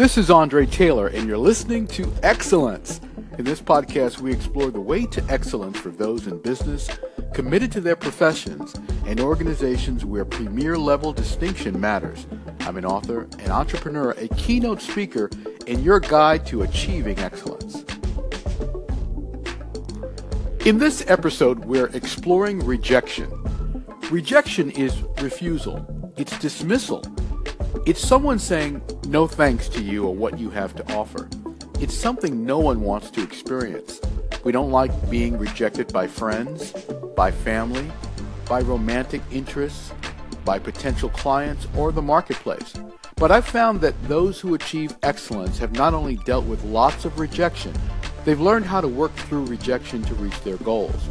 This is Andre Taylor, and you're listening to Excellence. In this podcast, we explore the way to excellence for those in business committed to their professions and organizations where premier level distinction matters. I'm an author, an entrepreneur, a keynote speaker, and your guide to achieving excellence. In this episode, we're exploring rejection. Rejection is refusal, it's dismissal it's someone saying no thanks to you or what you have to offer. It's something no one wants to experience. We don't like being rejected by friends, by family, by romantic interests, by potential clients, or the marketplace. But I've found that those who achieve excellence have not only dealt with lots of rejection, they've learned how to work through rejection to reach their goals.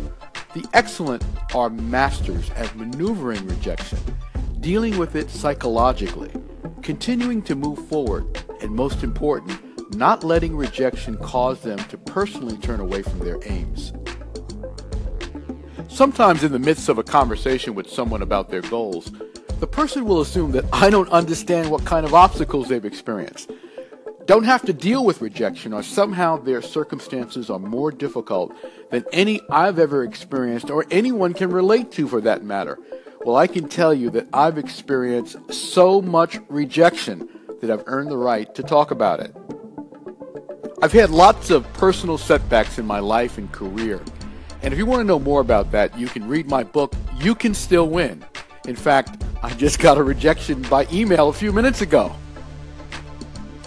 The excellent are masters at maneuvering rejection, dealing with it psychologically, continuing to move forward, and most important, not letting rejection cause them to personally turn away from their aims. Sometimes, in the midst of a conversation with someone about their goals, the person will assume that I don't understand what kind of obstacles they've experienced, don't have to deal with rejection, or somehow their circumstances are more difficult than any I've ever experienced or anyone can relate to for that matter. Well, I can tell you that I've experienced so much rejection that I've earned the right to talk about it. I've had lots of personal setbacks in my life and career. And if you want to know more about that, you can read my book, You Can Still Win. In fact, I just got a rejection by email a few minutes ago.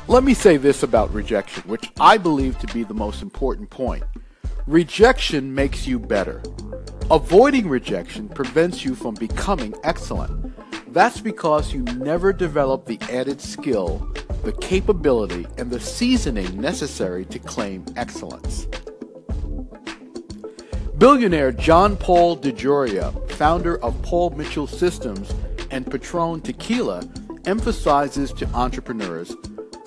Let me say this about rejection, which I believe to be the most important point. Rejection makes you better. Avoiding rejection prevents you from becoming excellent. That's because you never develop the added skill, the capability, and the seasoning necessary to claim excellence. Billionaire John Paul DeJoria, founder of Paul Mitchell Systems and Patron Tequila, emphasizes to entrepreneurs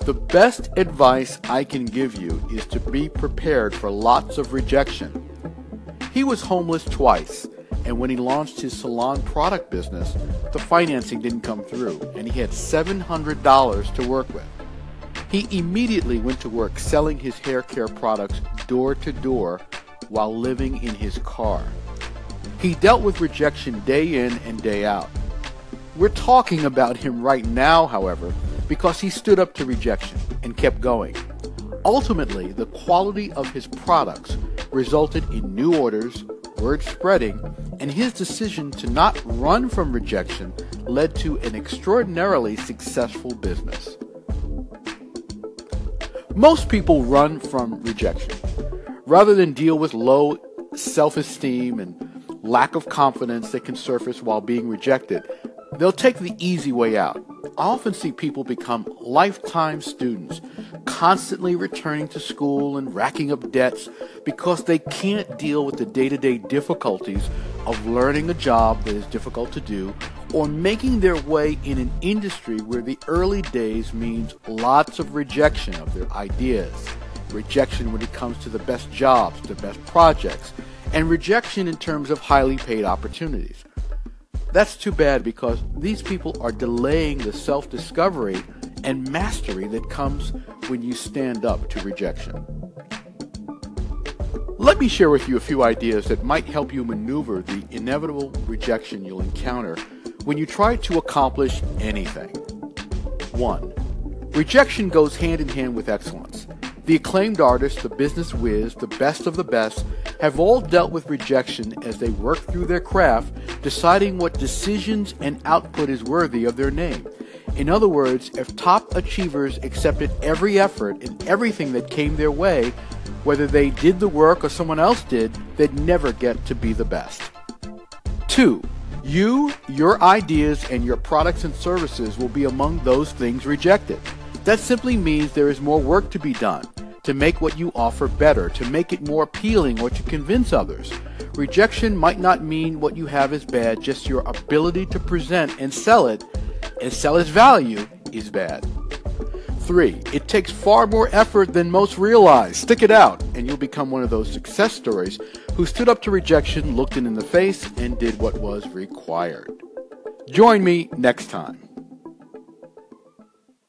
the best advice I can give you is to be prepared for lots of rejection. He was homeless twice, and when he launched his salon product business, the financing didn't come through, and he had $700 to work with. He immediately went to work selling his hair care products door to door while living in his car. He dealt with rejection day in and day out. We're talking about him right now, however, because he stood up to rejection and kept going. Ultimately, the quality of his products resulted in new orders, word spreading, and his decision to not run from rejection led to an extraordinarily successful business. Most people run from rejection. Rather than deal with low self esteem and lack of confidence that can surface while being rejected, they'll take the easy way out. I often see people become lifetime students constantly returning to school and racking up debts because they can't deal with the day to day difficulties of learning a job that is difficult to do or making their way in an industry where the early days means lots of rejection of their ideas, rejection when it comes to the best jobs, the best projects, and rejection in terms of highly paid opportunities. That's too bad because these people are delaying the self discovery and mastery that comes when you stand up to rejection. Let me share with you a few ideas that might help you maneuver the inevitable rejection you'll encounter when you try to accomplish anything. 1. Rejection goes hand in hand with excellence. The acclaimed artists, the business whiz, the best of the best have all dealt with rejection as they work through their craft, deciding what decisions and output is worthy of their name. In other words, if top achievers accepted every effort and everything that came their way, whether they did the work or someone else did, they'd never get to be the best. 2. You, your ideas, and your products and services will be among those things rejected. That simply means there is more work to be done to make what you offer better, to make it more appealing, or to convince others. Rejection might not mean what you have is bad, just your ability to present and sell it and sell its value is bad. 3. It takes far more effort than most realize. Stick it out, and you'll become one of those success stories who stood up to rejection, looked it in the face, and did what was required. Join me next time.